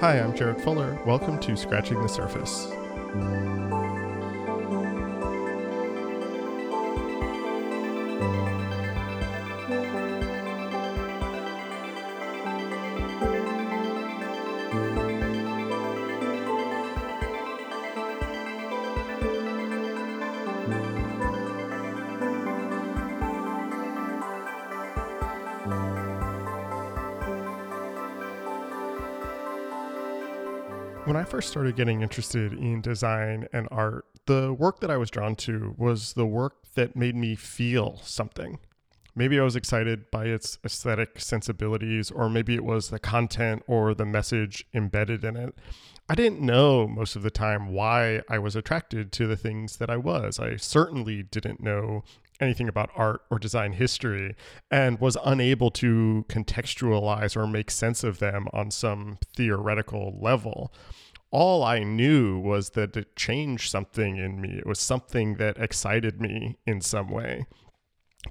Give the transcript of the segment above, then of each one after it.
Hi, I'm Jarrett Fuller. Welcome to Scratching the Surface. First started getting interested in design and art, the work that I was drawn to was the work that made me feel something. Maybe I was excited by its aesthetic sensibilities, or maybe it was the content or the message embedded in it. I didn't know most of the time why I was attracted to the things that I was. I certainly didn't know anything about art or design history and was unable to contextualize or make sense of them on some theoretical level. All I knew was that it changed something in me. It was something that excited me in some way.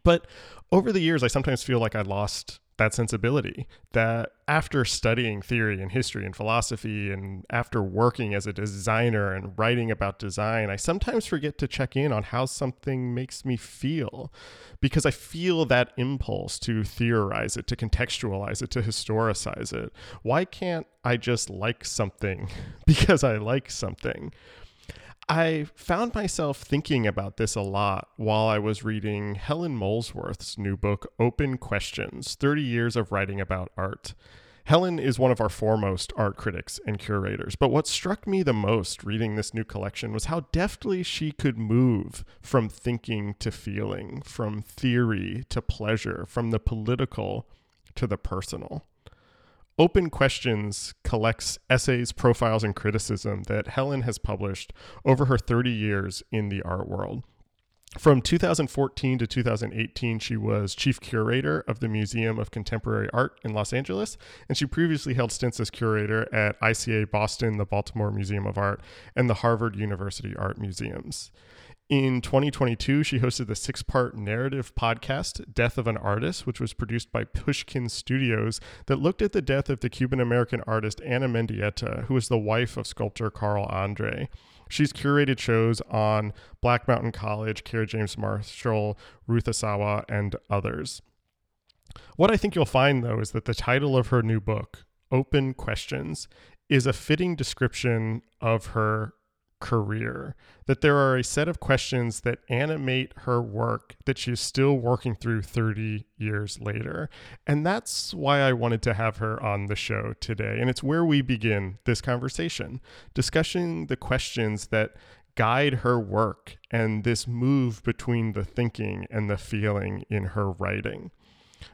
But over the years, I sometimes feel like I lost that sensibility that after studying theory and history and philosophy and after working as a designer and writing about design, I sometimes forget to check in on how something makes me feel because I feel that impulse to theorize it, to contextualize it, to historicize it. Why can't I just like something because I like something? I found myself thinking about this a lot while I was reading Helen Molesworth's new book, Open Questions 30 Years of Writing About Art. Helen is one of our foremost art critics and curators, but what struck me the most reading this new collection was how deftly she could move from thinking to feeling, from theory to pleasure, from the political to the personal. Open Questions collects essays, profiles, and criticism that Helen has published over her 30 years in the art world. From 2014 to 2018, she was chief curator of the Museum of Contemporary Art in Los Angeles, and she previously held stints as curator at ICA Boston, the Baltimore Museum of Art, and the Harvard University Art Museums. In 2022, she hosted the six part narrative podcast, Death of an Artist, which was produced by Pushkin Studios, that looked at the death of the Cuban American artist Ana Mendieta, who was the wife of sculptor Carl Andre. She's curated shows on Black Mountain College, Kerry James Marshall, Ruth Asawa, and others. What I think you'll find, though, is that the title of her new book, Open Questions, is a fitting description of her career, that there are a set of questions that animate her work that she's still working through 30 years later. And that's why I wanted to have her on the show today. And it's where we begin this conversation, discussing the questions that guide her work and this move between the thinking and the feeling in her writing.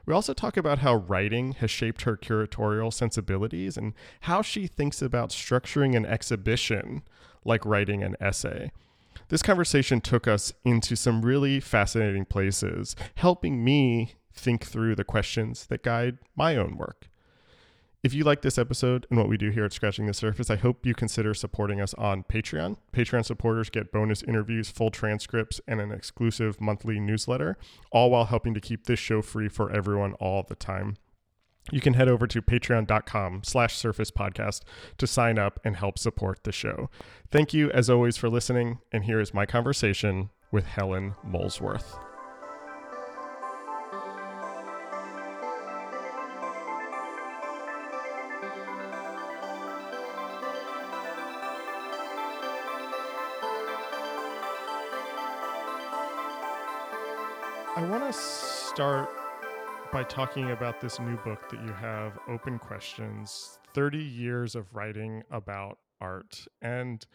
We also talk about how writing has shaped her curatorial sensibilities and how she thinks about structuring an exhibition like writing an essay. This conversation took us into some really fascinating places, helping me think through the questions that guide my own work. If you like this episode and what we do here at Scratching the Surface, I hope you consider supporting us on Patreon. Patreon supporters get bonus interviews, full transcripts, and an exclusive monthly newsletter, all while helping to keep this show free for everyone all the time. You can head over to patreon.com slash surface podcast to sign up and help support the show. Thank you, as always, for listening, and here is my conversation with Helen Molesworth. I want to start by talking about this new book that you have, Open Questions 30 Years of Writing About Art. And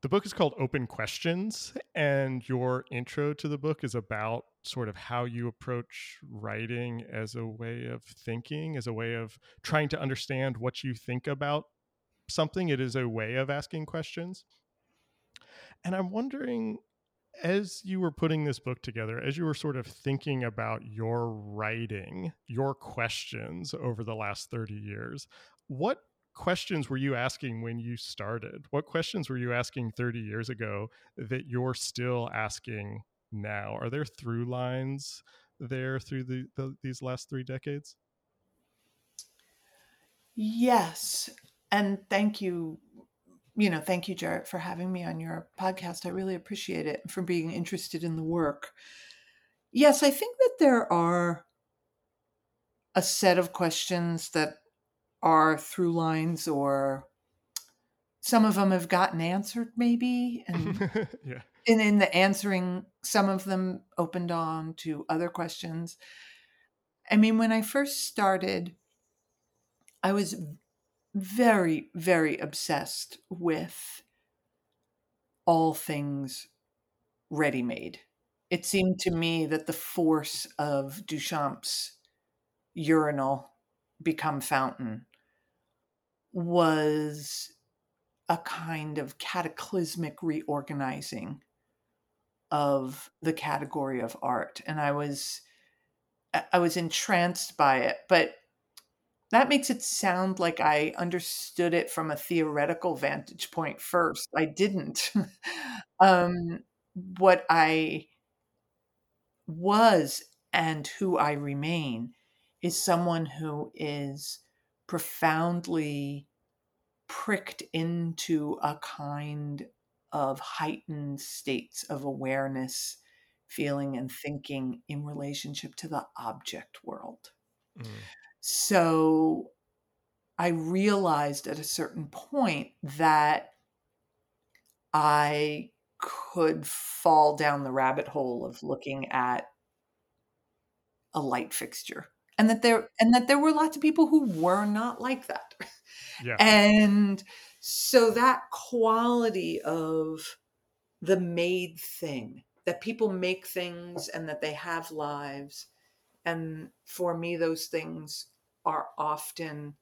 the book is called Open Questions, and your intro to the book is about sort of how you approach writing as a way of thinking, as a way of trying to understand what you think about something. It is a way of asking questions. And I'm wondering as you were putting this book together, as you were sort of thinking about your writing, your questions over the last 30 years, what questions were you asking when you started? What questions were you asking 30 years ago that you're still asking now? Are there through lines there through the, the these last three decades? Yes. and thank you you know thank you jarrett for having me on your podcast. I really appreciate it for being interested in the work. Yes i think that there are a set of questions that are through lines or some of them have gotten answered maybe and yeah. and in the answering some of them opened on to other questions. I mean when i first started i was very very obsessed with all things ready made it seemed to me that the force of duchamp's urinal become fountain was a kind of cataclysmic reorganizing of the category of art and i was i was entranced by it but that makes it sound like i understood it from a theoretical vantage point first i didn't um what i was and who i remain is someone who is profoundly pricked into a kind of heightened states of awareness, feeling, and thinking in relationship to the object world. Mm. So I realized at a certain point that I could fall down the rabbit hole of looking at a light fixture and that there and that there were lots of people who were not like that yeah. and so that quality of the made thing that people make things and that they have lives and for me those things are often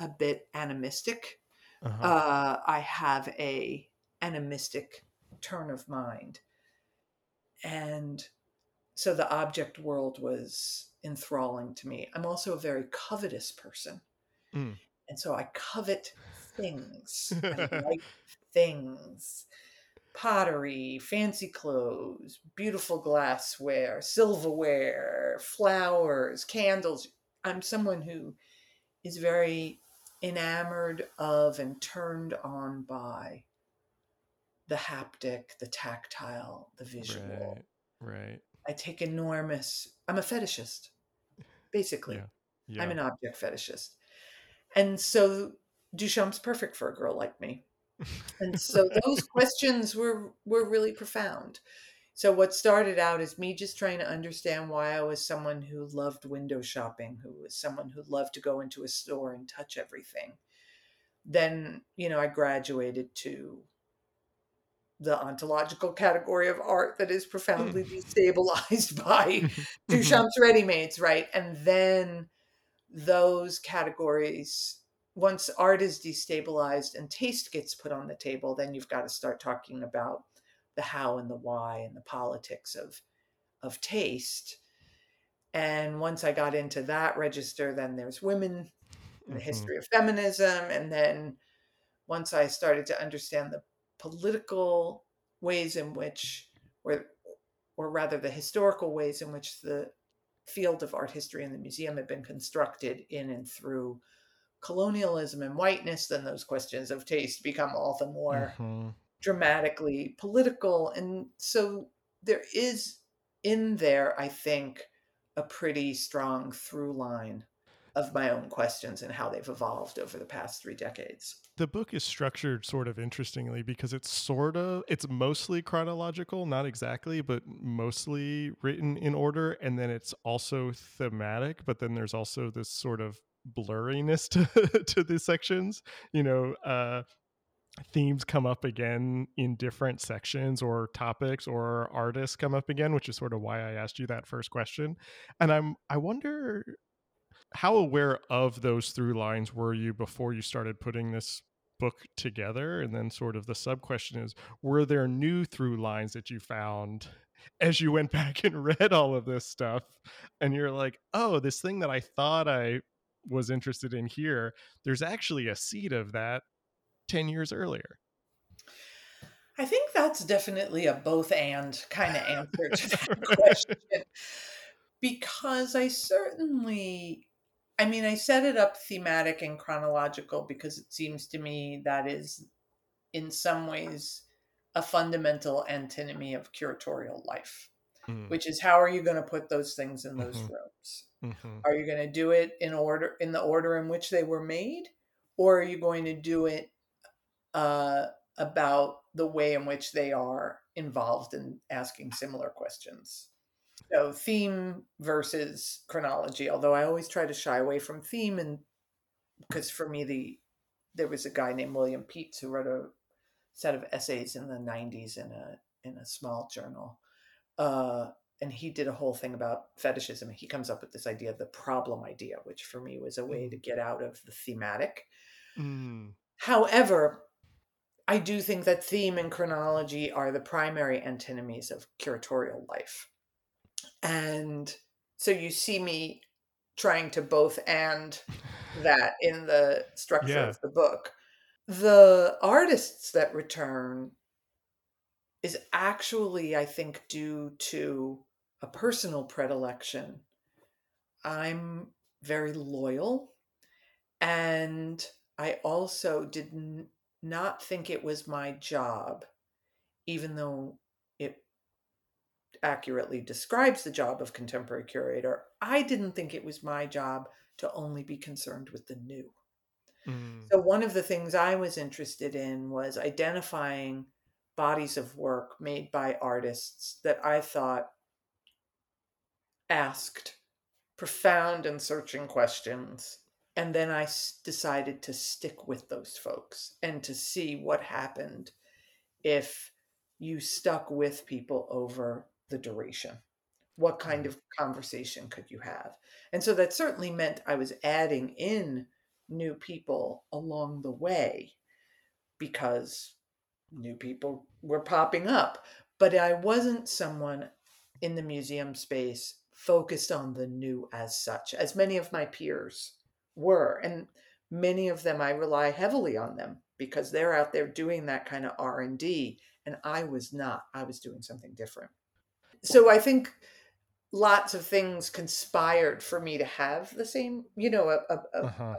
a bit animistic uh-huh. uh, i have a animistic turn of mind and so the object world was enthralling to me. I'm also a very covetous person. Mm. And so I covet things. I like things. Pottery, fancy clothes, beautiful glassware, silverware, flowers, candles. I'm someone who is very enamored of and turned on by the haptic, the tactile, the visual. Right. Right. I take enormous I'm a fetishist basically. Yeah. Yeah. I'm an object fetishist. And so Duchamp's perfect for a girl like me. And so those questions were were really profound. So what started out as me just trying to understand why I was someone who loved window shopping, who was someone who loved to go into a store and touch everything. Then, you know, I graduated to the ontological category of art that is profoundly hmm. destabilized by Duchamp's ready-mades, right? And then those categories, once art is destabilized and taste gets put on the table, then you've got to start talking about the how and the why and the politics of of taste. And once I got into that register, then there's women, the mm-hmm. history of feminism, and then once I started to understand the political ways in which, or, or rather the historical ways in which the field of art history and the museum had been constructed in and through colonialism and whiteness, then those questions of taste become all the more mm-hmm. Dramatically political. And so there is in there, I think, a pretty strong through line of my own questions and how they've evolved over the past three decades. The book is structured sort of interestingly because it's sort of it's mostly chronological, not exactly, but mostly written in order and then it's also thematic, but then there's also this sort of blurriness to to the sections, you know, uh themes come up again in different sections or topics or artists come up again which is sort of why i asked you that first question. And i'm i wonder how aware of those through lines were you before you started putting this book together? And then sort of the sub question is were there new through lines that you found as you went back and read all of this stuff? And you're like oh this thing that i thought i was interested in here there's actually a seed of that 10 years earlier i think that's definitely a both and kind of answer to that question because i certainly I mean, I set it up thematic and chronological because it seems to me that is, in some ways, a fundamental antinomy of curatorial life, mm. which is how are you going to put those things in those mm-hmm. rooms? Mm-hmm. Are you going to do it in order in the order in which they were made, or are you going to do it uh, about the way in which they are involved in asking similar questions? So theme versus chronology. Although I always try to shy away from theme, and because for me the there was a guy named William Pietz who wrote a set of essays in the 90s in a in a small journal uh, and he did a whole thing about fetishism he comes up with this idea of the problem idea which for me was a way to mm. get out of the thematic mm. however i do think that theme and chronology are the primary antinomies of curatorial life. And so you see me trying to both and that in the structure yeah. of the book. The artists that return is actually i think due to a personal predilection. I'm very loyal and i also did n- not think it was my job even though it accurately describes the job of contemporary curator, I didn't think it was my job to only be concerned with the new. Mm. So, one of the things I was interested in was identifying bodies of work made by artists that I thought asked profound and searching questions. And then I decided to stick with those folks and to see what happened if you stuck with people over the duration. What kind mm. of conversation could you have? And so that certainly meant i was adding in new people along the way because new people were popping up. But i wasn't someone in the museum space focused on the new as such as many of my peers were and many of them i rely heavily on them because they're out there doing that kind of r&d and i was not i was doing something different so I think lots of things conspired for me to have the same, you know, a, a, uh-huh.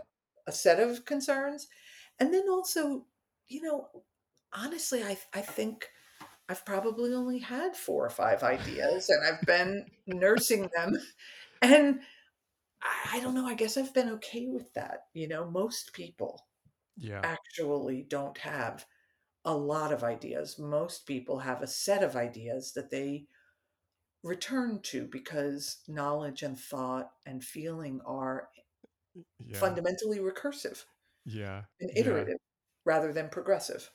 a, set of concerns. And then also, you know, honestly, I, I think I've probably only had four or five ideas and I've been nursing them. And I, I don't know, I guess I've been okay with that. You know, most people yeah. actually don't have a lot of ideas. Most people have a set of ideas that they return to because knowledge and thought and feeling are yeah. fundamentally recursive yeah and iterative yeah. rather than progressive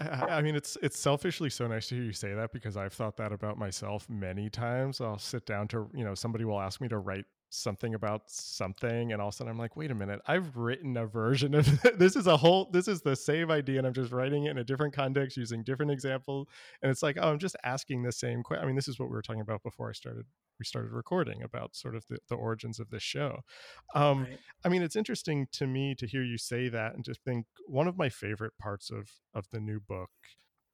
I, I mean, it's it's selfishly so nice to hear you say that because I've thought that about myself many times. I'll sit down to you know somebody will ask me to write something about something and all of a sudden i'm like wait a minute i've written a version of this is a whole this is the same idea and i'm just writing it in a different context using different examples and it's like oh i'm just asking the same question i mean this is what we were talking about before i started we started recording about sort of the, the origins of this show um, right. i mean it's interesting to me to hear you say that and to think one of my favorite parts of of the new book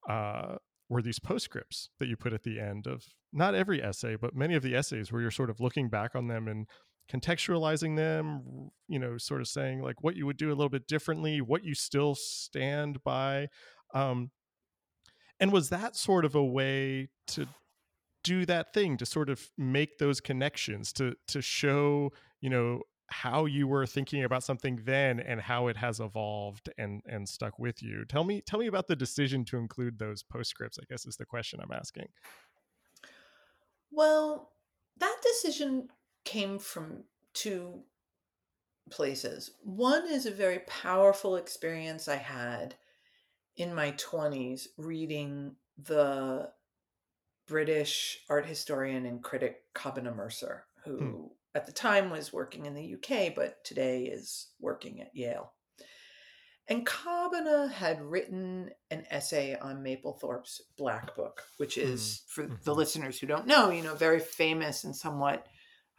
uh, were these postscripts that you put at the end of not every essay, but many of the essays where you're sort of looking back on them and contextualizing them, you know, sort of saying like what you would do a little bit differently, what you still stand by. Um, and was that sort of a way to do that thing to sort of make those connections to to show you know how you were thinking about something then and how it has evolved and and stuck with you. Tell me tell me about the decision to include those postscripts, I guess is the question I'm asking. Well, that decision came from two places. One is a very powerful experience I had in my 20s reading the British art historian and critic Kobena Mercer, who hmm at the time was working in the UK, but today is working at Yale. And Kobena had written an essay on Mapplethorpe's Black Book, which is, mm. for mm-hmm. the listeners who don't know, you know, very famous and somewhat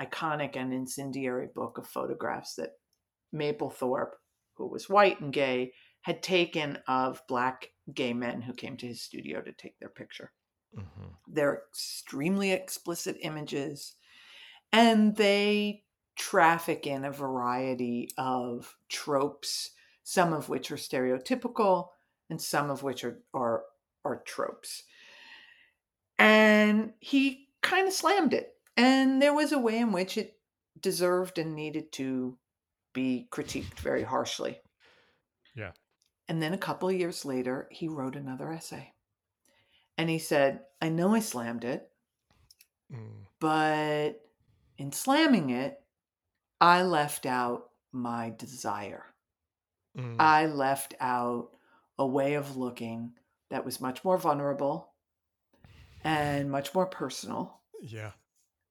iconic and incendiary book of photographs that Mapplethorpe, who was white and gay, had taken of black gay men who came to his studio to take their picture. Mm-hmm. They're extremely explicit images and they traffic in a variety of tropes, some of which are stereotypical and some of which are are, are tropes. And he kind of slammed it. And there was a way in which it deserved and needed to be critiqued very harshly. Yeah. And then a couple of years later, he wrote another essay. And he said, I know I slammed it, mm. but in slamming it, I left out my desire. Mm. I left out a way of looking that was much more vulnerable and much more personal. Yeah.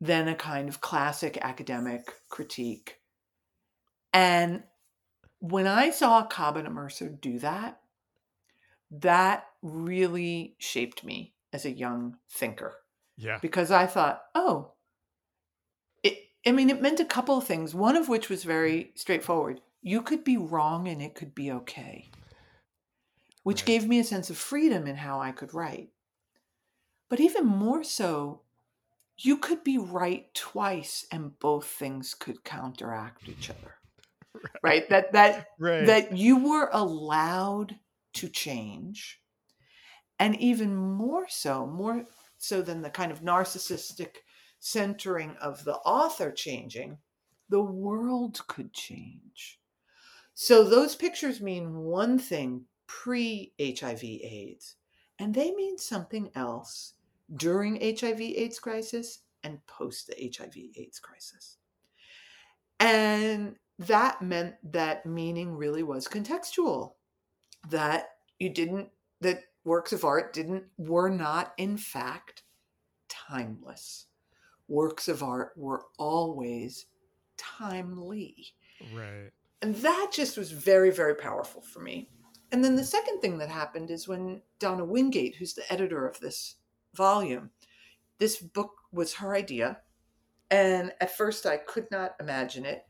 Than a kind of classic academic critique. And when I saw Kobena Mercer do that, that really shaped me as a young thinker. Yeah. Because I thought, oh, I mean, it meant a couple of things, one of which was very straightforward. You could be wrong and it could be okay, which right. gave me a sense of freedom in how I could write. But even more so, you could be right twice and both things could counteract each other right. right, that that right. that you were allowed to change and even more so more so than the kind of narcissistic centering of the author changing the world could change. So those pictures mean one thing pre hiv aids and they mean something else during hiv aids crisis and post the hiv aids crisis. And that meant that meaning really was contextual that you didn't that works of art didn't were not in fact timeless works of art were always timely. Right. And that just was very very powerful for me. And then the second thing that happened is when donna wingate who's the editor of this volume this book was her idea. And at first i could not imagine it.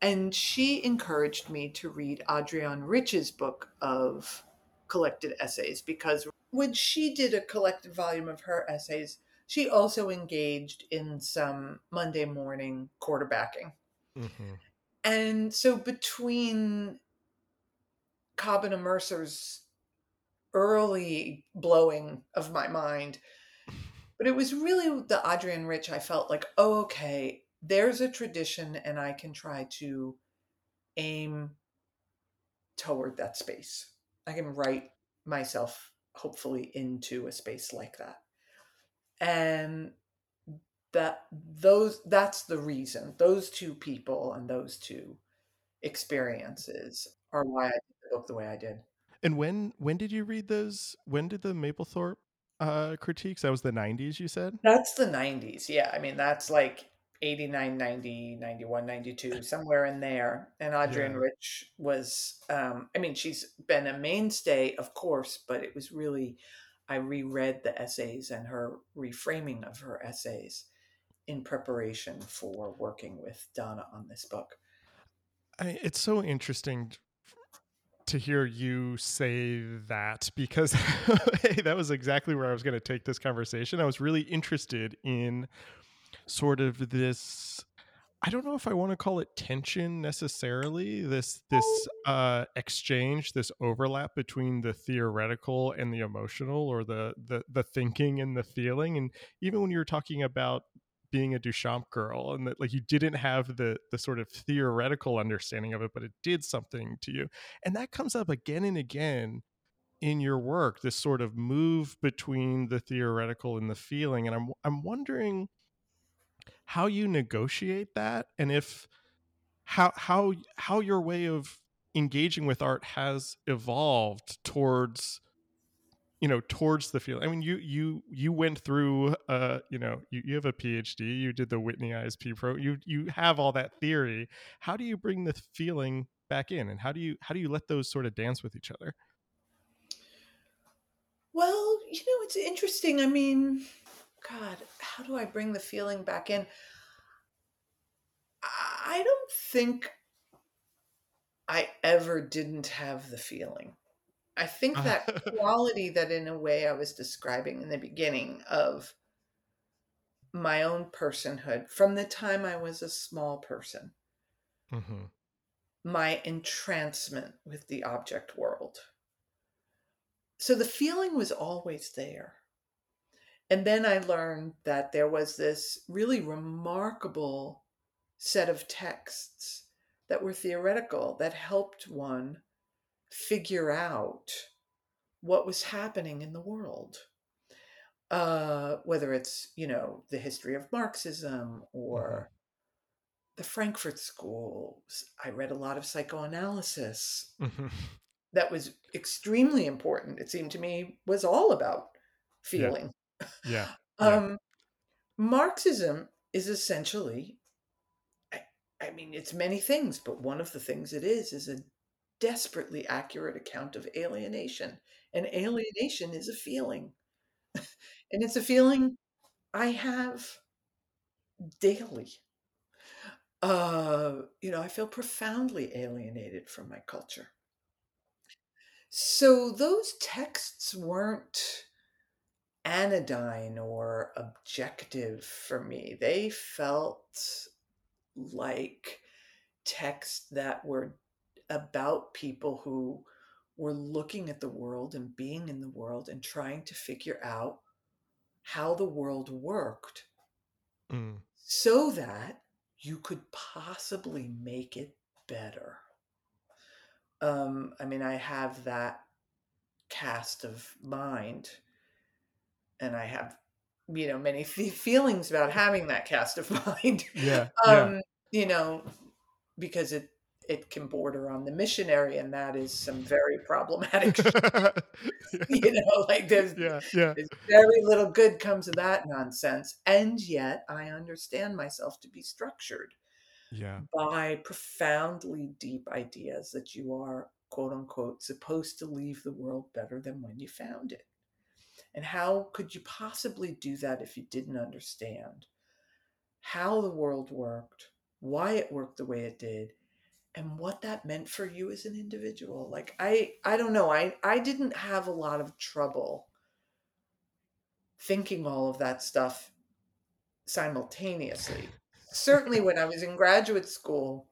And she encouraged me to read Adrienne Rich's book of collected essays because when she did a collected volume of her essays, she also engaged in some Monday morning quarterbacking. Mm-hmm. And so between Kobena Mercer's early blowing of my mind, but it was really the Adrienne Rich I felt like, oh, okay, there's a tradition and I can try to aim toward that space. I can write myself hopefully into a space like that. And that those that's the reason. Those two people and those two experiences are why I did the book the way I did. And when when did you read those? When did the Mapplethorpe uh, critiques? That was the '90s, you said. That's the '90s. Yeah, I mean that's like 89, 90, 91, 92, somewhere in there. And Adrienne yeah. Rich was, um, I mean, she's been a mainstay, of course, but it was really, I reread the essays and her reframing of her essays in preparation for working with Donna on this book. I, it's so interesting to hear you say that because hey, that was exactly where I was going to take this conversation. I was really interested in sort of this I don't know if I want to call it tension necessarily. This this uh, exchange, this overlap between the theoretical and the emotional, or the the the thinking and the feeling. And even when you're talking about being a Duchamp girl, and that like you didn't have the the sort of theoretical understanding of it, but it did something to you, and that comes up again and again in your work. This sort of move between the theoretical and the feeling, and I'm I'm wondering how you negotiate that and if how how how your way of engaging with art has evolved towards you know towards the field. I mean you you you went through uh you know you, you have a phd you did the whitney isp pro you you have all that theory. How do you bring the feeling back in and how do you how do you let those sort of dance with each other? Well you know it's interesting i mean God, how do I bring the feeling back in? I don't think I ever didn't have the feeling. I think that quality that, in a way, I was describing in the beginning of my own personhood from the time I was a small person. Mm-hmm. My entrancement with the object world. So the feeling was always there. And then I learned that there was this really remarkable set of texts that were theoretical that helped one figure out what was happening in the world. Uh, whether it's, you know, the history of Marxism or mm-hmm. the Frankfurt schools. I read a lot of psychoanalysis. Mm-hmm. That was extremely important, it seemed to me, was all about feeling. Yeah. yeah. um, Marxism is essentially, I, I mean, it's many things, but one of the things it is is a desperately accurate account of alienation. And alienation is a feeling. and it's a feeling I have daily. Uh, you know, I feel profoundly alienated from my culture. So those texts weren't anodyne or objective for me. They felt like texts that were about people who were looking at the world and being in the world and trying to figure out how the world worked mm. so that you could possibly make it better. Um, I mean, I have that cast of mind and I have, you know, many feelings about having that cast of mind. Yeah. um, yeah. You know, because it it can border on the missionary, and that is some very problematic. you know, like there's, yeah, yeah. there's very little good comes of that nonsense, and yet I understand myself to be structured. Yeah. By profoundly deep ideas that you are quote unquote supposed to leave the world better than when you found it. And how could you possibly do that if you didn't understand how the world worked, why it worked the way it did, and what that meant for you as an individual? Like i i don't know. I i didn't have a lot of trouble thinking all of that stuff simultaneously. Certainly when i was in graduate school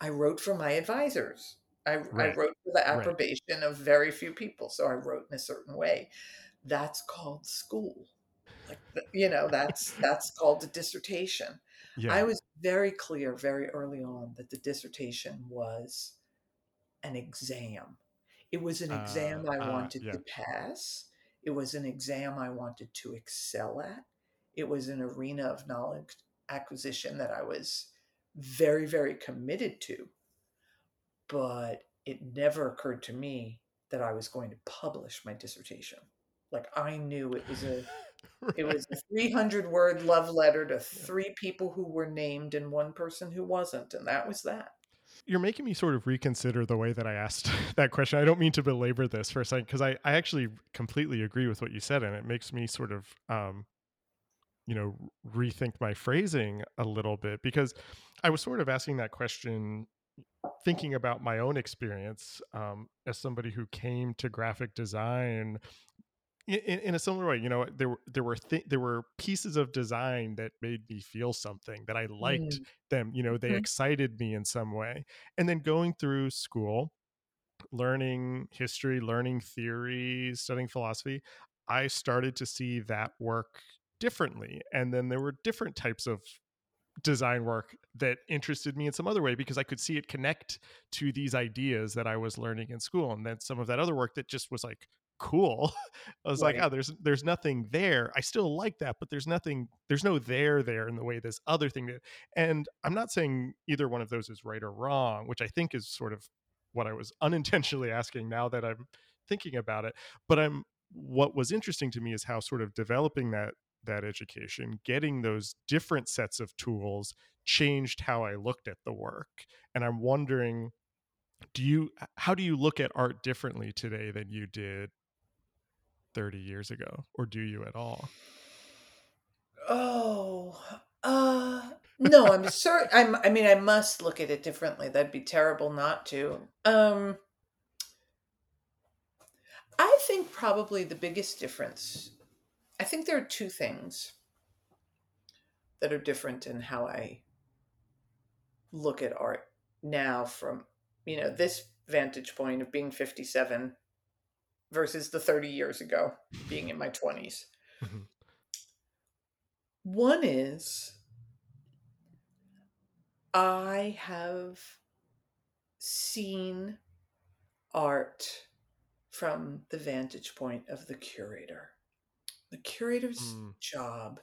i wrote for my advisors. I, right. I wrote for the approbation right. of very few people so i wrote in a certain way that's called school like you know that's that's called a dissertation yeah. I was very clear very early on that the dissertation was an exam. It was an exam uh, I uh, wanted uh, yeah. to pass. It was an exam I wanted to excel at. It was an arena of knowledge acquisition that I was very, very committed to. But it never occurred to me that I was going to publish my dissertation. Like I knew it was a It was a 300 word love letter to three people who were named and one person who wasn't. And that was that. You're making me sort of reconsider the way that I asked that question. I don't mean to belabor this for a second because I, I actually completely agree with what you said. And it makes me sort of, um, you know, rethink my phrasing a little bit because I was sort of asking that question thinking about my own experience um, as somebody who came to graphic design in, in, a similar way, you know, there were there were th- there were pieces of design that made me feel something that I liked mm. them. You know, they mm. excited me in some way. And then going through school, learning history, learning theory, studying philosophy, I started to see that work differently. And then there were different types of design work that interested me in some other way because I could see it connect to these ideas that I was learning in school. And then some of that other work that just was like cool. I was right. like, oh, there's there's nothing there. I still like that, but there's nothing, there's no there there in the way this other thing did. And I'm not saying either one of those is right or wrong, which I think is sort of what I was unintentionally asking now that I'm thinking about it. But I'm what was interesting to me is how sort of developing that that education, getting those different sets of tools changed how I looked at the work. And I'm wondering do you how do you look at art differently today than you did 30 years ago or do you at all? Oh uh no i'm certain i'm i mean i must look at it differently. That'd be terrible not to. Um i think probably the biggest difference i think there are two things that are different in how I look at art now from, you know, this vantage point of being 57 versus the 30 years ago being in my 20s. Mm-hmm. One is I have seen art from the vantage point of the curator. The curator's mm. job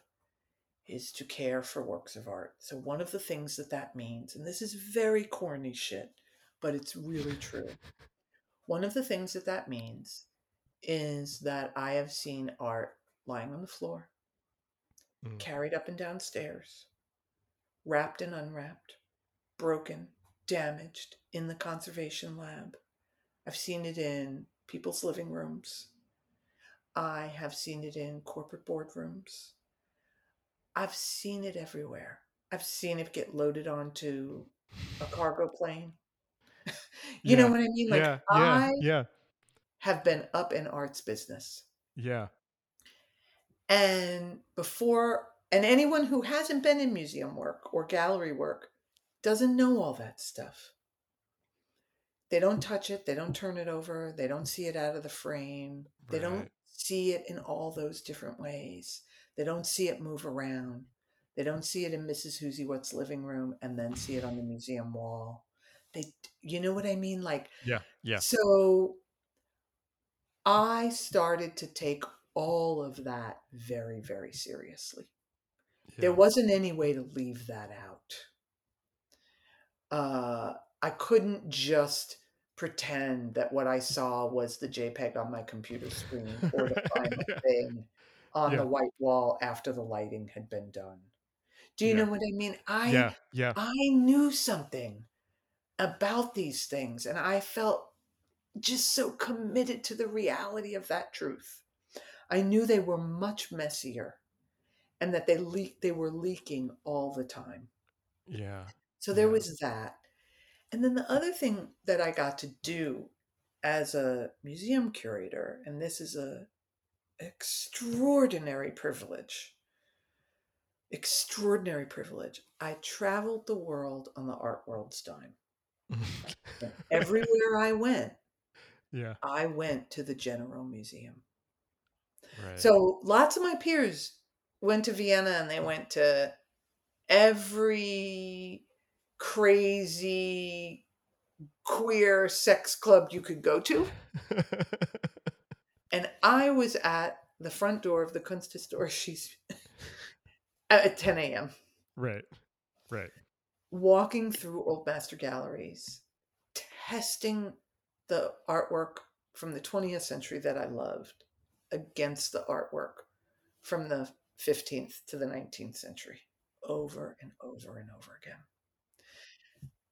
is to care for works of art. So, one of the things that that means, and this is very corny shit, but it's really true. one of the things that that means is that I have seen art lying on the floor, mm. carried up and down stairs, wrapped and unwrapped, broken, damaged in the conservation lab. I've seen it in people's living rooms. I have seen it in corporate boardrooms. I've seen it everywhere. I've seen it get loaded onto a cargo plane. you yeah. know what I mean? Like yeah, I yeah. Have been up in arts business. Yeah. And before and anyone who hasn't been in museum work or gallery work doesn't know all that stuff. They don't mm. touch it, they don't turn it over, they don't see it out of the frame, they right. don't see it in all those different ways. They don't see it move around. They don't see it in Mrs. Who's What's living room and then see it on the museum wall. They, you know what I mean? Like, yeah, yeah. So I started to take all of that very, very seriously. Yeah. There wasn't any way to leave that out uh, I couldn't just pretend that what I saw was the JPEG on my computer screen or the final yeah. thing on yeah. the white wall after the lighting had been done. Do you know what I mean? I yeah. I knew something about these things and I felt just so committed to the reality of that truth. I knew they were much messier and that they leak they were leaking all the time. Yeah. So there yeah. was that. And then the other thing that I got to do as a museum curator, and this is a extraordinary privilege. Extraordinary privilege. I traveled the world on the Art World's dime. everywhere I went, yeah, I went to the General Museum. Right. So lots of my peers went to Vienna and they went to every crazy queer sex club you could go to. and I was at the front door of the Kunsthistorisches at 10 a.m. Right, right. Walking through old master galleries, testing the artwork from the 20th century that I loved against the artwork from the 15th to the 19th century over and over and over again.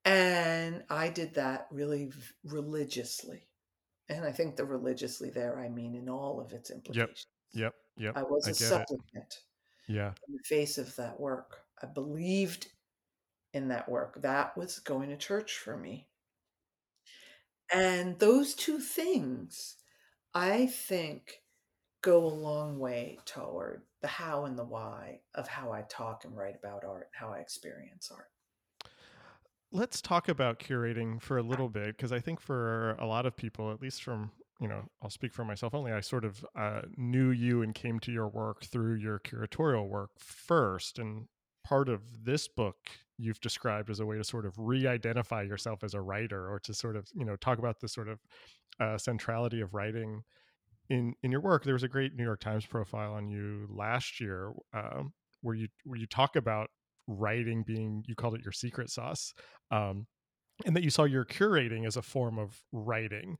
And I did that really religiously. And I think the religiously there, I mean in all of its implications. Yep. Yep. Yep. I was a supplicant. It. Yeah. In the face of that work. I believed in that work. That was going to church for me. And those two things, I think, go a long way toward the how and the why of how I talk and write about art, and how I experience art let's talk about curating for a little bit because I think for a lot of people, at least from you know, I'll speak for myself only. I sort of uh, knew you and came to your work through your curatorial work first, and part of this book you've described as a way to sort of re-identify yourself as a writer, or to sort of you know talk about the sort of uh, centrality of writing in in your work. There was a great New York Times profile on you last year uh, where you where you talk about writing being you called it your secret sauce um, and that you saw your curating as a form of writing.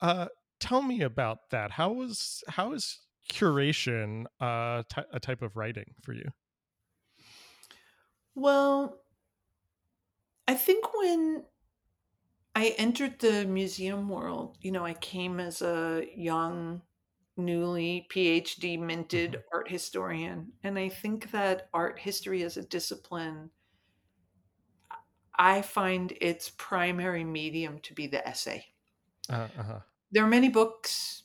Uh, tell me about that. How was how is curation uh, t- a type of writing for you? Well i think when i entered the museum world you know i came as a young newly PhD minted mm-hmm. art historian. And I think that art history as a discipline, I find its primary medium to be the essay. Uh, uh-huh. There are many books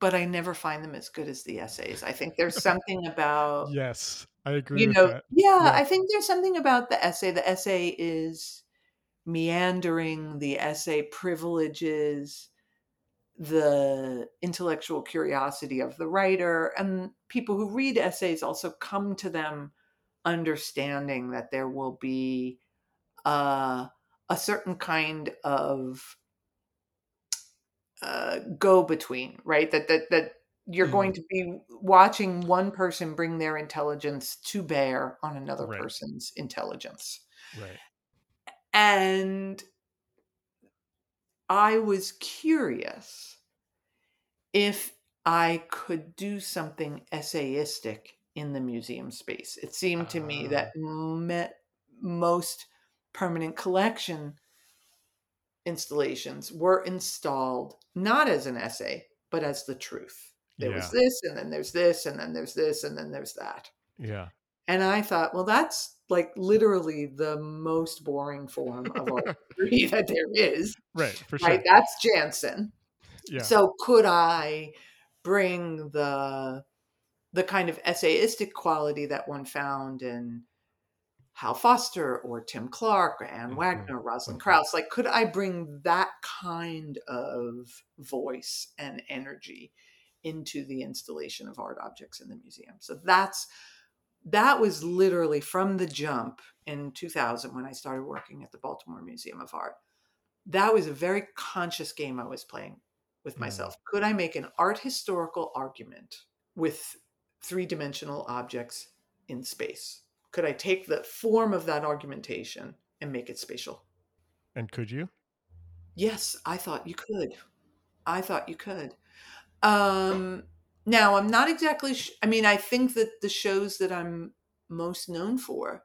but I never find them as good as the essays. I think there's something about yes, I agree. You know, yeah, yeah, I think there's something about the essay. The essay is meandering. The essay privileges the intellectual curiosity of the writer, and people who read essays also come to them understanding that there will be uh, a certain kind of uh, go between, right? That that that you're mm. going to be watching one person bring their intelligence to bear on another right. person's intelligence. Right. And I was curious if I could do something essayistic in the museum space. It seemed to uh. me that ah. met most permanent collection installations were installed not as an essay, but as the truth. There yeah. was this, and then there's this, and then there's this, and then there's that. Yeah. And I thought, well, that's like literally the most boring form of art that there is. Right, for sure. Right, that's Janson. Yeah. So could I bring the the kind of essayistic quality that one found in Hal Foster or Tim Clark or Anne mm-hmm. Wagner, Rosalind mm-hmm. Krauss. Like, could I bring that kind of voice and energy into the installation of art objects in the museum? So that's that was literally from the jump in 2000 when I started working at the Baltimore Museum of Art. That was a very conscious game I was playing with mm-hmm. myself. Could I make an art historical argument with three dimensional objects in space? Could I take the form of that argumentation and make it spatial? And could you? Yes, I thought you could. I thought you could. Um, now, I'm not exactly, sh- I mean, I think that the shows that I'm most known for,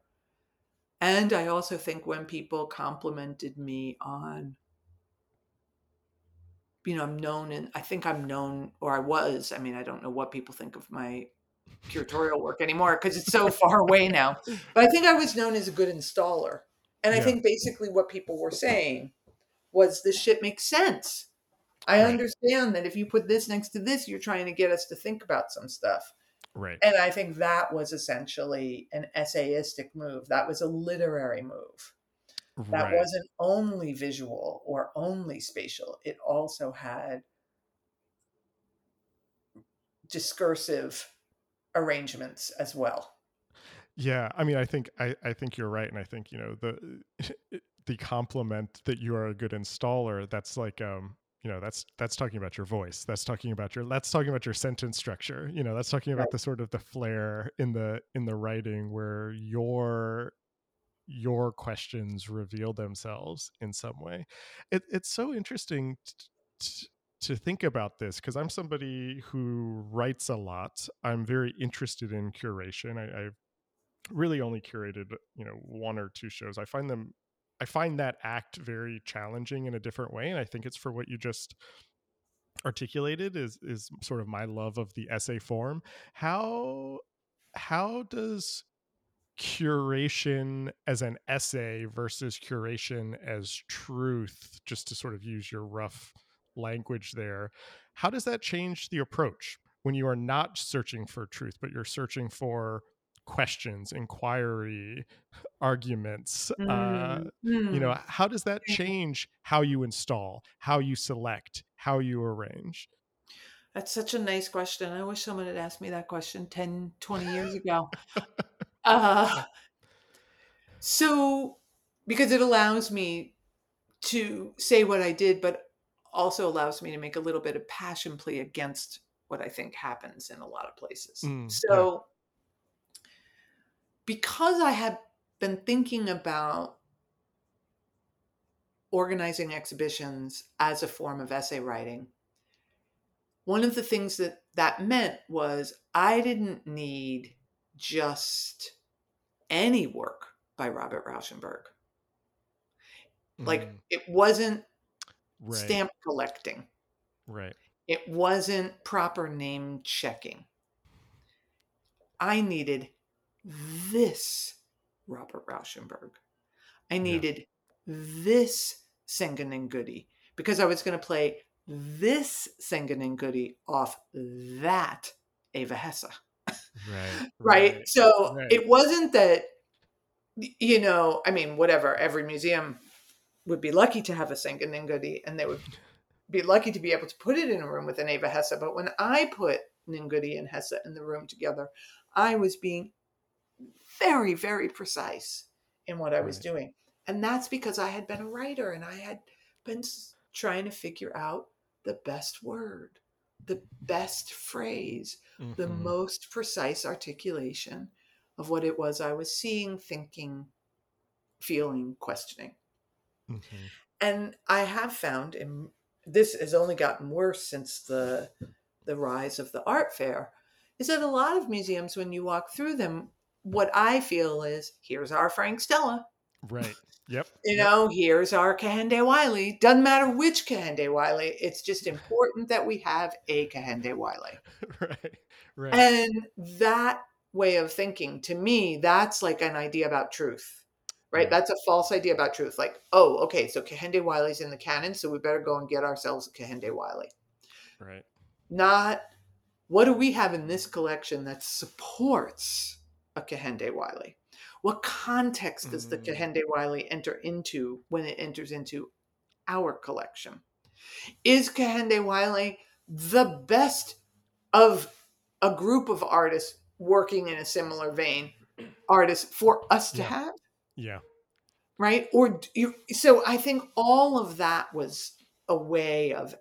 and I also think when people complimented me on, you know, I'm known and I think I'm known, or I was, I mean, I don't know what people think of my curatorial work anymore because it's so far away now. But I think I was known as a good installer. And I yeah. think basically what people were saying was this shit makes sense. I right. understand that if you put this next to this, you're trying to get us to think about some stuff. Right. And I think that was essentially an essayistic move. That was a literary move. That right. wasn't only visual or only spatial. It also had discursive arrangements as well. Yeah, I mean, I think I, I think you're right, and I think you know the the compliment that you are a good installer. That's like um you know that's that's talking about your voice. That's talking about your that's talking about your sentence structure. You know that's talking about the sort of the flair in the in the writing where your your questions reveal themselves in some way. It, it's so interesting t- t- to think about this because I'm somebody who writes a lot. I'm very interested in curation. I, I've really only curated, you know, one or two shows. I find them, I find that act very challenging in a different way, and I think it's for what you just articulated is is sort of my love of the essay form. How how does curation as an essay versus curation as truth, just to sort of use your rough language there. How does that change the approach when you are not searching for truth, but you're searching for questions, inquiry, arguments? Mm. Uh, mm. You know, mm. how does that change how you install, how you select, how you arrange? That's such a nice question. I wish someone had asked me that question 10, 20 years ago. uh, so, because it allows me to say what I did, but also allows me to make a little bit of passion plea against what I think happens in a lot of places. Mm, so, yeah. because I had been thinking about organizing exhibitions as a form of essay writing, one of the things that that meant was I didn't need just any work by Robert Rauschenberg. Like mm. it wasn't right. stamp collecting. Right. It wasn't proper name checking. I needed this Robert Rauschenberg. I needed yeah. this Senga Nengudi because I was going to play this Sengen off that Eva Hesse. Right. right. right. So right. it wasn't that, you know, I mean, whatever, every museum would be lucky to have a Senga and they would be lucky to be able to put it in a room with an Eva Hesse. But when I put Nengudi and Hesse in the room together, I was being very, very precise in what I was right. doing. And that's because I had been a writer and I had been trying to figure out the best word, the best phrase, mm-hmm. the most precise articulation of what it was I was seeing, thinking, feeling, questioning. Mm-hmm. And I have found, and this has only gotten worse since the the rise of the art fair, is that a lot of museums, when you walk through them, what I feel is here's our Frank Stella. Right. Yep. You yep. know, here's our Kehinde Wiley. Doesn't matter which Kehinde Wiley. It's just important that we have a Kehinde Wiley. right. Right. And that way of thinking, to me, that's like an idea about truth. Right? That's a false idea about truth. Like, oh, okay, so Kehinde Wiley's in the canon, so we better go and get ourselves a Kehinde Wiley. Right. Not what do we have in this collection that supports a Kehinde Wiley? What context does the mm. Kehinde Wiley enter into when it enters into our collection? Is Kehinde Wiley the best of a group of artists working in a similar vein, artists for us to yeah. have? Yeah. Right? Or you, so I think all of that was a way of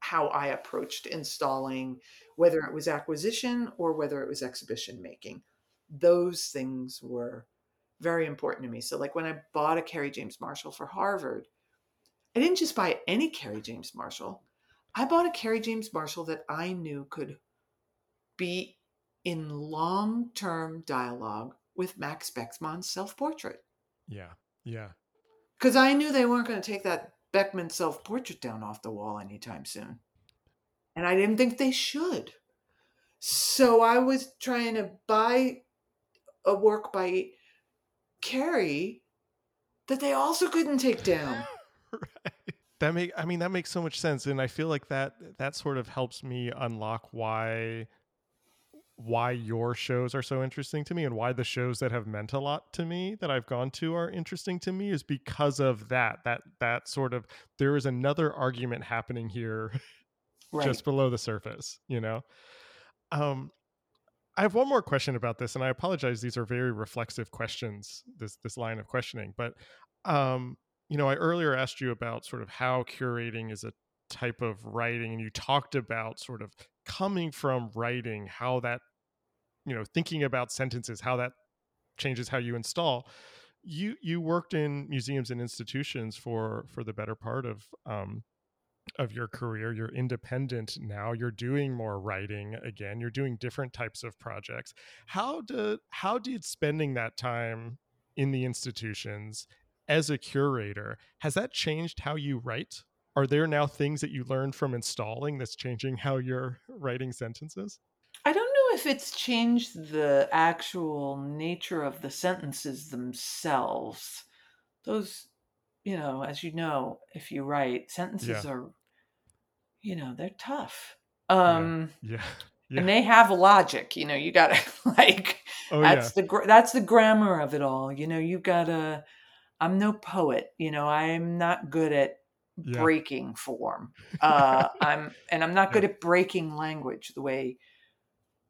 how I approached installing, whether it was acquisition or whether it was exhibition making. Those things were very important to me. So, like when I bought a Kerry James Marshall for Harvard, I didn't just buy any Kerry James Marshall. I bought a Kerry James Marshall that I knew could be in long term dialogue with Max Beckmann's self portrait. Yeah. Yeah. Because I knew they weren't going to take that Beckmann self portrait down off the wall anytime soon. And I didn't think they should. So I was trying to buy a work by Kerry that they also couldn't take down. right. That make I mean that makes so much sense and I feel like that that sort of helps me unlock why why your shows are so interesting to me and why the shows that have meant a lot to me that I've gone to are interesting to me is because of that that that sort of there is another argument happening here right. just below the surface you know um I have one more question about this, and I apologize. These are very reflexive questions. This this line of questioning, but um, you know, I earlier asked you about sort of how curating is a type of writing, and you talked about sort of coming from writing, how that you know, thinking about sentences, how that changes how you install. You you worked in museums and institutions for for the better part of um, of your career. You're independent now. You're doing more writing again. You're doing different types of projects. How did how did spending that time in the institutions as a curator has that changed how you write? Are there now things that you learned from installing that's changing how you're writing sentences if it's changed the actual nature of the sentences themselves those you know, as you know, if you write, sentences yeah. are you know, they're tough. Um, yeah. yeah. yeah. And they have logic, you know, you got to like, oh, that's yeah. the, that's the grammar of it all. You know, you got to, I'm no poet, you know, I'm not good at yeah. breaking form. Uh, I'm, and I'm not good at breaking language the way,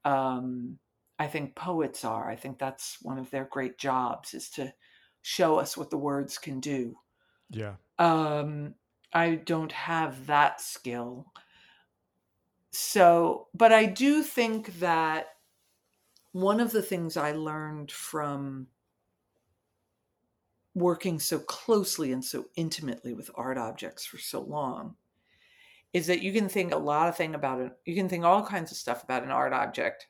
um, I think poets are. I think that's one of their great jobs is to show us what the words can do. Yeah. Um, I don't have that skill. So, but I do think that one of the things I learned from working so closely and so intimately with art objects for so long is that you can think a lot of thing about it. You can think all kinds of stuff about an art object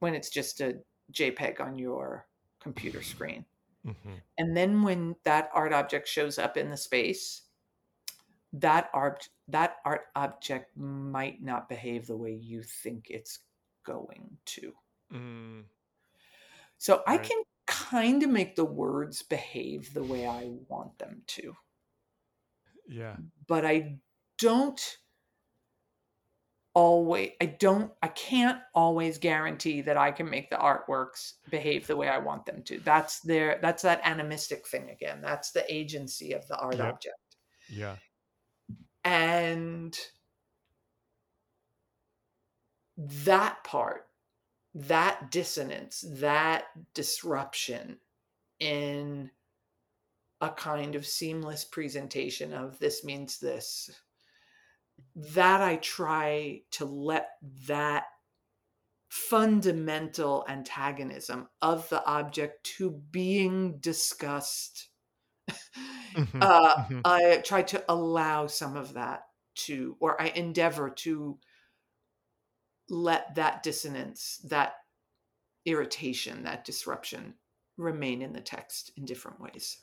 when it's just a JPEG on your computer screen. Mm-hmm. And then when that art object shows up in the space, that art that art object might not behave the way you think it's going to. Mm. So right. I can kind of make the words behave the way I want them to. Yeah. But I don't always I don't I can't always guarantee that I can make the artworks behave the way I want them to. That's their that's that animistic thing again. That's the agency of the art yep. object. Yeah. And that part, that dissonance, that disruption in a kind of seamless presentation of this means this that I try to let that fundamental antagonism of the object to being discussed. Mm-hmm, uh, mm-hmm. I try to allow some of that to, or I endeavor to let that dissonance, that irritation, that disruption remain in the text in different ways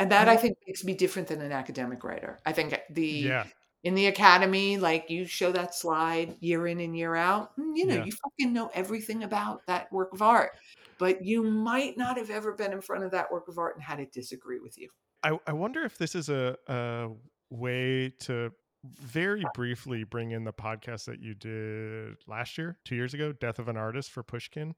and that I think makes me different than an academic writer. I think the yeah. in the academy, like you show that slide year in and year out, mm, you know, yeah. you fucking know everything about that work of art, but you might not have ever been in front of that work of art and had it disagree with you. I, I wonder if this is a, a way to very briefly bring in the podcast that you did last year, two years ago, Death of an Artist for Pushkin.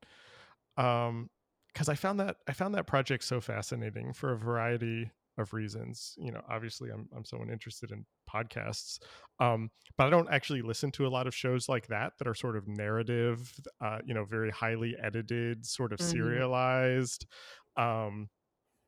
Um, because I found that I found that project so fascinating for a variety of reasons. You know, obviously I'm I'm someone interested in podcasts, um, but I don't actually listen to a lot of shows like that that are sort of narrative, uh, you know, very highly edited, sort of mm-hmm. serialized. Um,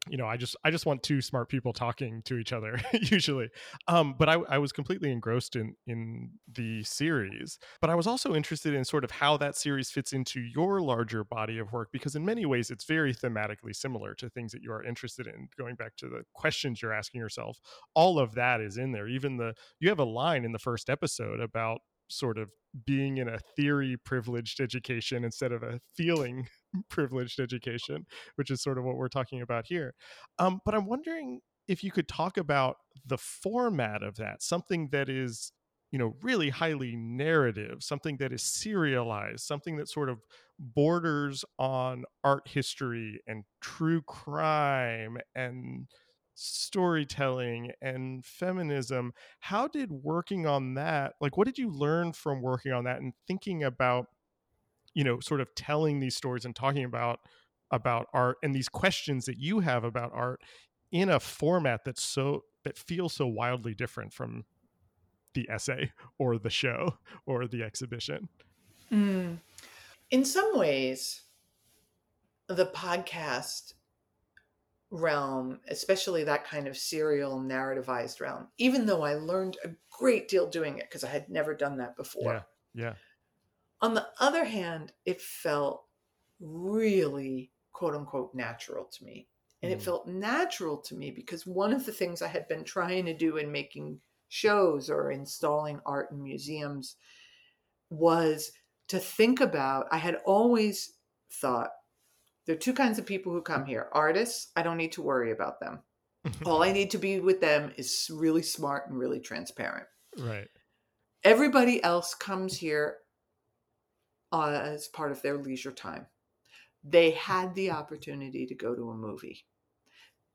you know i just i just want two smart people talking to each other usually. Um but I, I was completely engrossed in in the series. But i was also interested in sort of how that series fits into your larger body of work because in many ways it's very thematically similar to things that you are interested in going back to the questions you're asking yourself. All of that is in there. Even the you have a line in the first episode about sort of being in a theory privileged education instead of a feeling privileged education, which is sort of what we're talking about here. Um, but I'm wondering if you could talk about the format of that, something that is you know really highly narrative something that is serialized something that sort of borders on art history and true crime and storytelling and feminism how did working on that like what did you learn from working on that and thinking about you know sort of telling these stories and talking about about art and these questions that you have about art in a format that's so that feels so wildly different from the essay or the show or the exhibition mm. in some ways the podcast realm especially that kind of serial narrativized realm even though i learned a great deal doing it because i had never done that before yeah yeah on the other hand, it felt really quote unquote natural to me. And mm. it felt natural to me because one of the things I had been trying to do in making shows or installing art in museums was to think about, I had always thought there are two kinds of people who come here artists, I don't need to worry about them. All I need to be with them is really smart and really transparent. Right. Everybody else comes here uh, as part of their leisure time. They had the opportunity to go to a movie.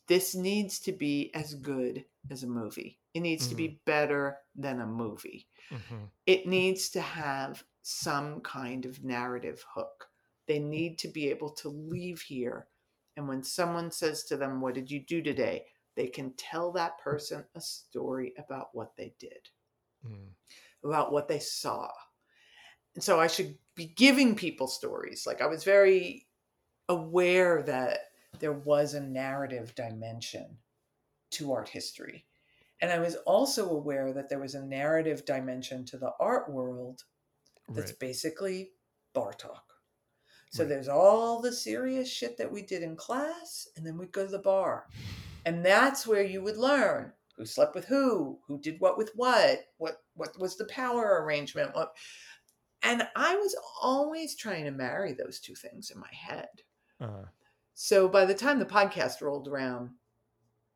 This needs to be as good as a movie. It needs mm-hmm. to be mm-hmm. better than a movie. Mm-hmm. It needs to have some kind of narrative hook. They need to be able to leave here. And when someone says to them, What did you do today? they can tell that person a story about what they did, mm. about what they saw, and so I should be giving people stories. Like I was very aware that there was a narrative dimension to art history. And I was also aware that there was a narrative dimension to the art world that's right. basically bar talk. So right. there's all the serious shit that we did in class, and then we'd go to the bar. And that's where you would learn who slept with who, who did what with what, what what was the power arrangement, what and I was always trying to marry those two things in my head. Uh-huh. So by the time the podcast rolled around,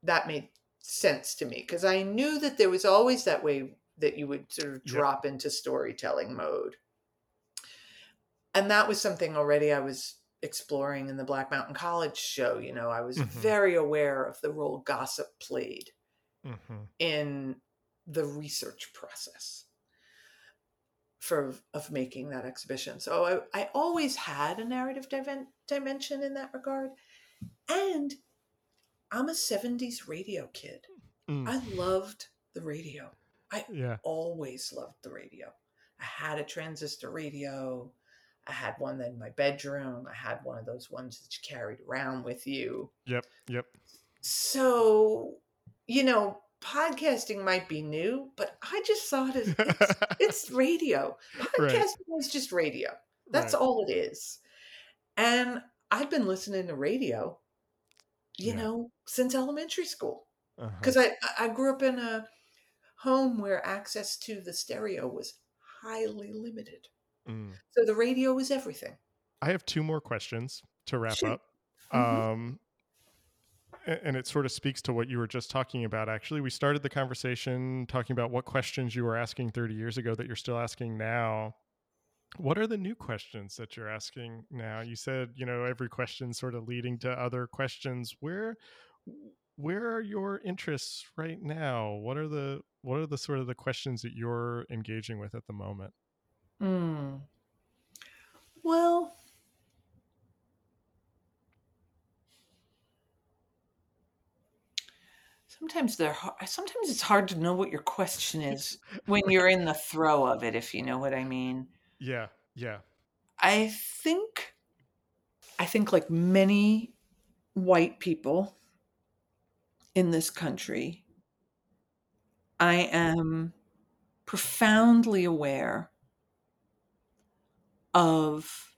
that made sense to me because I knew that there was always that way that you would sort of drop yep. into storytelling mode. And that was something already I was exploring in the Black Mountain College show. You know, I was mm-hmm. very aware of the role gossip played mm-hmm. in the research process. for of making that exhibition. So I, I always had a narrative dimension in that regard. And I'm a 70s radio kid. Mm. I loved the radio. I yeah. always loved the radio. I had a transistor radio. I had one in my bedroom. I had one of those ones that you carried around with you. Yep. Yep. So, you know, podcasting might be new, but I just thought it's, it's, it's radio. Podcasting right. is just radio. That's right. all it is. And I've been listening to radio, you yeah. know, since elementary school. Because uh-huh. I, I grew up in a home where access to the stereo was highly limited. Mm. So the radio was everything. I have two more questions to wrap sure. up. Mm-hmm. Um, and it sort of speaks to what you were just talking about actually we started the conversation talking about what questions you were asking 30 years ago that you're still asking now what are the new questions that you're asking now you said you know every question sort of leading to other questions where where are your interests right now what are the what are the sort of the questions that you're engaging with at the moment mm. well Sometimes they're. Sometimes it's hard to know what your question is when you're in the throw of it, if you know what I mean. Yeah, yeah. I think, I think like many white people in this country, I am profoundly aware of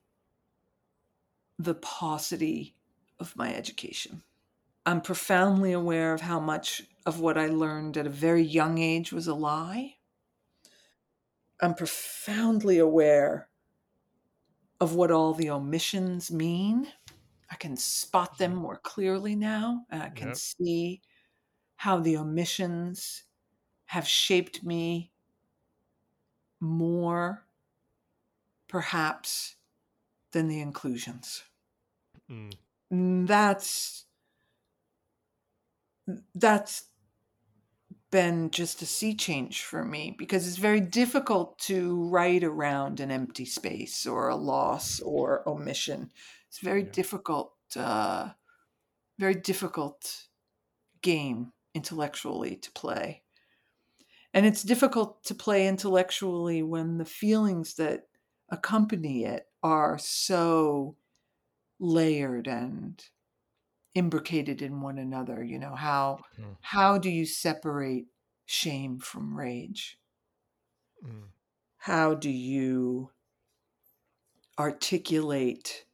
the paucity of my education. I'm profoundly aware of how much of what I learned at a very young age was a lie. I'm profoundly aware of what all the omissions mean. I can spot them mm-hmm. more clearly now, and I can yep. see how the omissions have shaped me more, perhaps, than the inclusions. Mm. That's that's been just a sea change for me because it's very difficult to write around an empty space or a loss or omission. It's very yeah. difficult, uh, very difficult game intellectually to play. And it's difficult to play intellectually when the feelings that accompany it are so layered and imbricated in one another you know how mm. how do you separate shame from rage mm. how do you articulate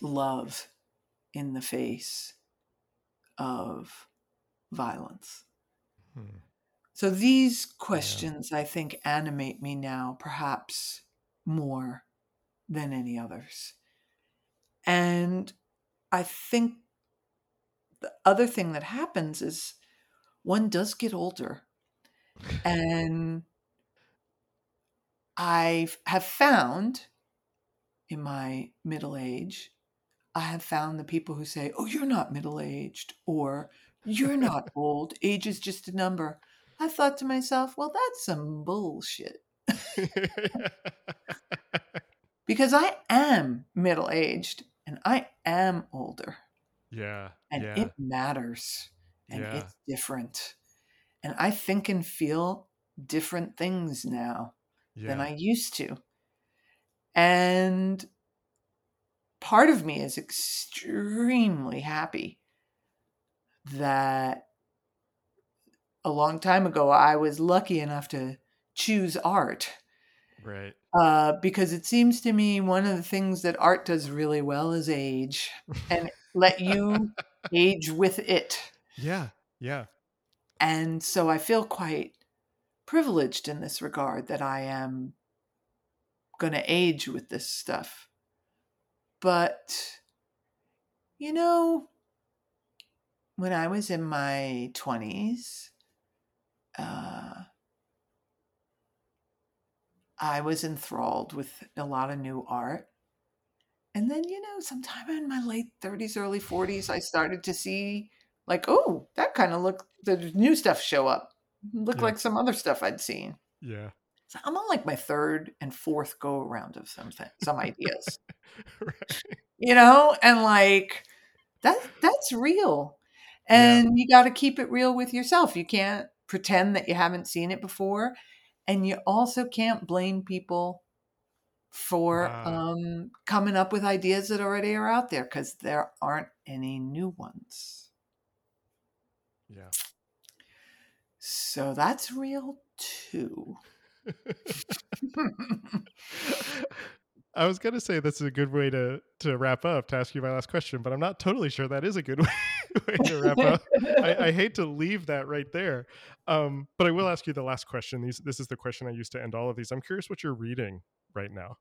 love in the face of violence mm. so these questions yeah. i think animate me now perhaps more than any others and I think the other thing that happens is one does get older. and I have found in my middle age, I have found the people who say, Oh, you're not middle aged, or you're not old. Age is just a number. I thought to myself, Well, that's some bullshit. because I am middle aged and I am older. Yeah. And yeah. it matters and yeah. it's different. And I think and feel different things now yeah. than I used to. And part of me is extremely happy that a long time ago I was lucky enough to choose art. Right. Uh, because it seems to me one of the things that art does really well is age and let you age with it. Yeah, yeah. And so I feel quite privileged in this regard that I am going to age with this stuff. But, you know, when I was in my 20s, uh, I was enthralled with a lot of new art. And then, you know, sometime in my late 30s, early 40s, I started to see, like, oh, that kind of look, the new stuff show up. Look yeah. like some other stuff I'd seen. Yeah. So I'm on like my third and fourth go around of some some ideas. right. You know, and like that that's real. And yeah. you got to keep it real with yourself. You can't pretend that you haven't seen it before. And you also can't blame people for wow. um, coming up with ideas that already are out there because there aren't any new ones. Yeah. So that's real too. I was gonna say this is a good way to to wrap up to ask you my last question, but I'm not totally sure that is a good way, way to wrap up. I, I, hate to leave that right there, um, but I will ask you the last question. These, this is the question I used to end all of these. I'm curious what you're reading right now.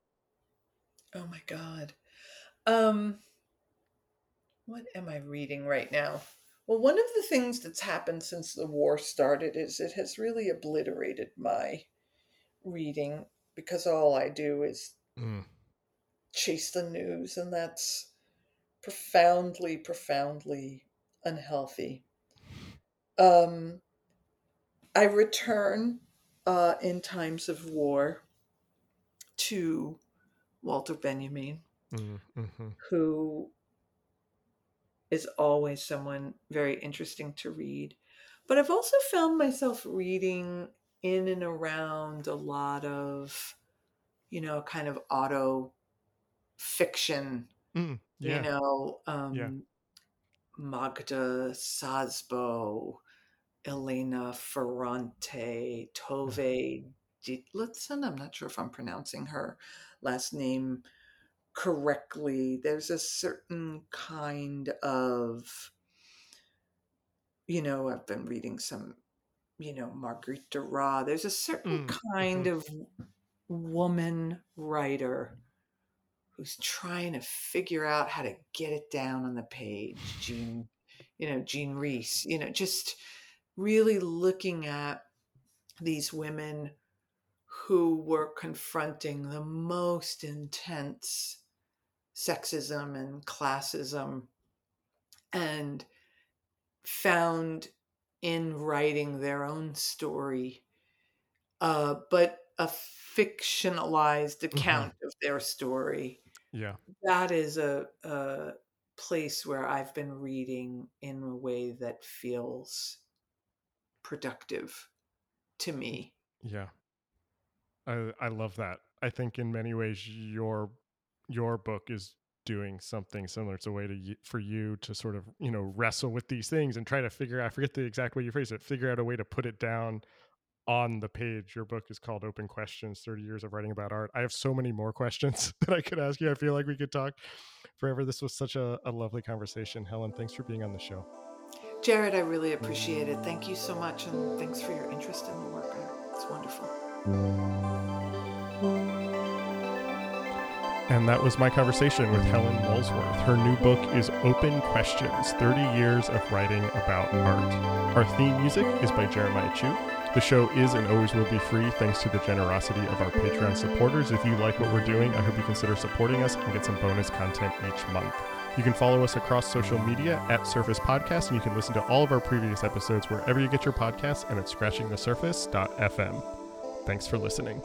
Oh my god, um, what am I reading right now? Well, one of the things that's happened since the war started is it has really obliterated my reading because all I do is mm. Chase the news, and that's profoundly, profoundly unhealthy. Um, I return uh, in times of war to Walter Benjamin, mm, mm-hmm. who is always someone very interesting to read. But I've also found myself reading in and around a lot of, you know, kind of auto fiction, mm, yeah. you know, um, yeah. Magda Szabo, Elena Ferrante, Tove Ditlevsen. I'm not sure if I'm pronouncing her last name correctly. There's a certain kind of, you know, I've been reading some, you know, Marguerite Duras. There's a certain mm. kind mm-hmm. of woman writer who's trying to figure out how to get it down on the page. Jean, you know, Jean Rhys, you know, just really looking at these women who were confronting the most intense sexism and classism and found in writing their own story, uh, but a fictionalized mm-hmm. account mm-hmm. of their story. Yeah. That is a, a place where I've been reading in a way that feels productive to me. Yeah. I I love that. I think in many ways your your book is doing something similar. It's a way to for you to sort of you know wrestle with these things and try to figure out. I forget the exact way you phrase it. Figure out a way to put it down on the page. Your book is called Open Questions 30 Years of Writing About Art. I have so many more questions that I could ask you. I feel like we could talk forever. This was such a, a lovely conversation. Helen, thanks for being on the show. Jarrett, I really appreciate it. Thank you so much. And thanks for your interest in the work. It's wonderful. And that was my conversation with Helen Molesworth. Her new book is Open Questions 30 Years of Writing About Art. Our theme music is by Jeremiah Chu. The show is and always will be free thanks to the generosity of our Patreon supporters. If you like what we're doing, I hope you consider supporting us and get some bonus content each month. You can follow us across social media at Surface Podcast, and you can listen to all of our previous episodes wherever you get your podcasts and at scratchingthesurface.fm. Thanks for listening.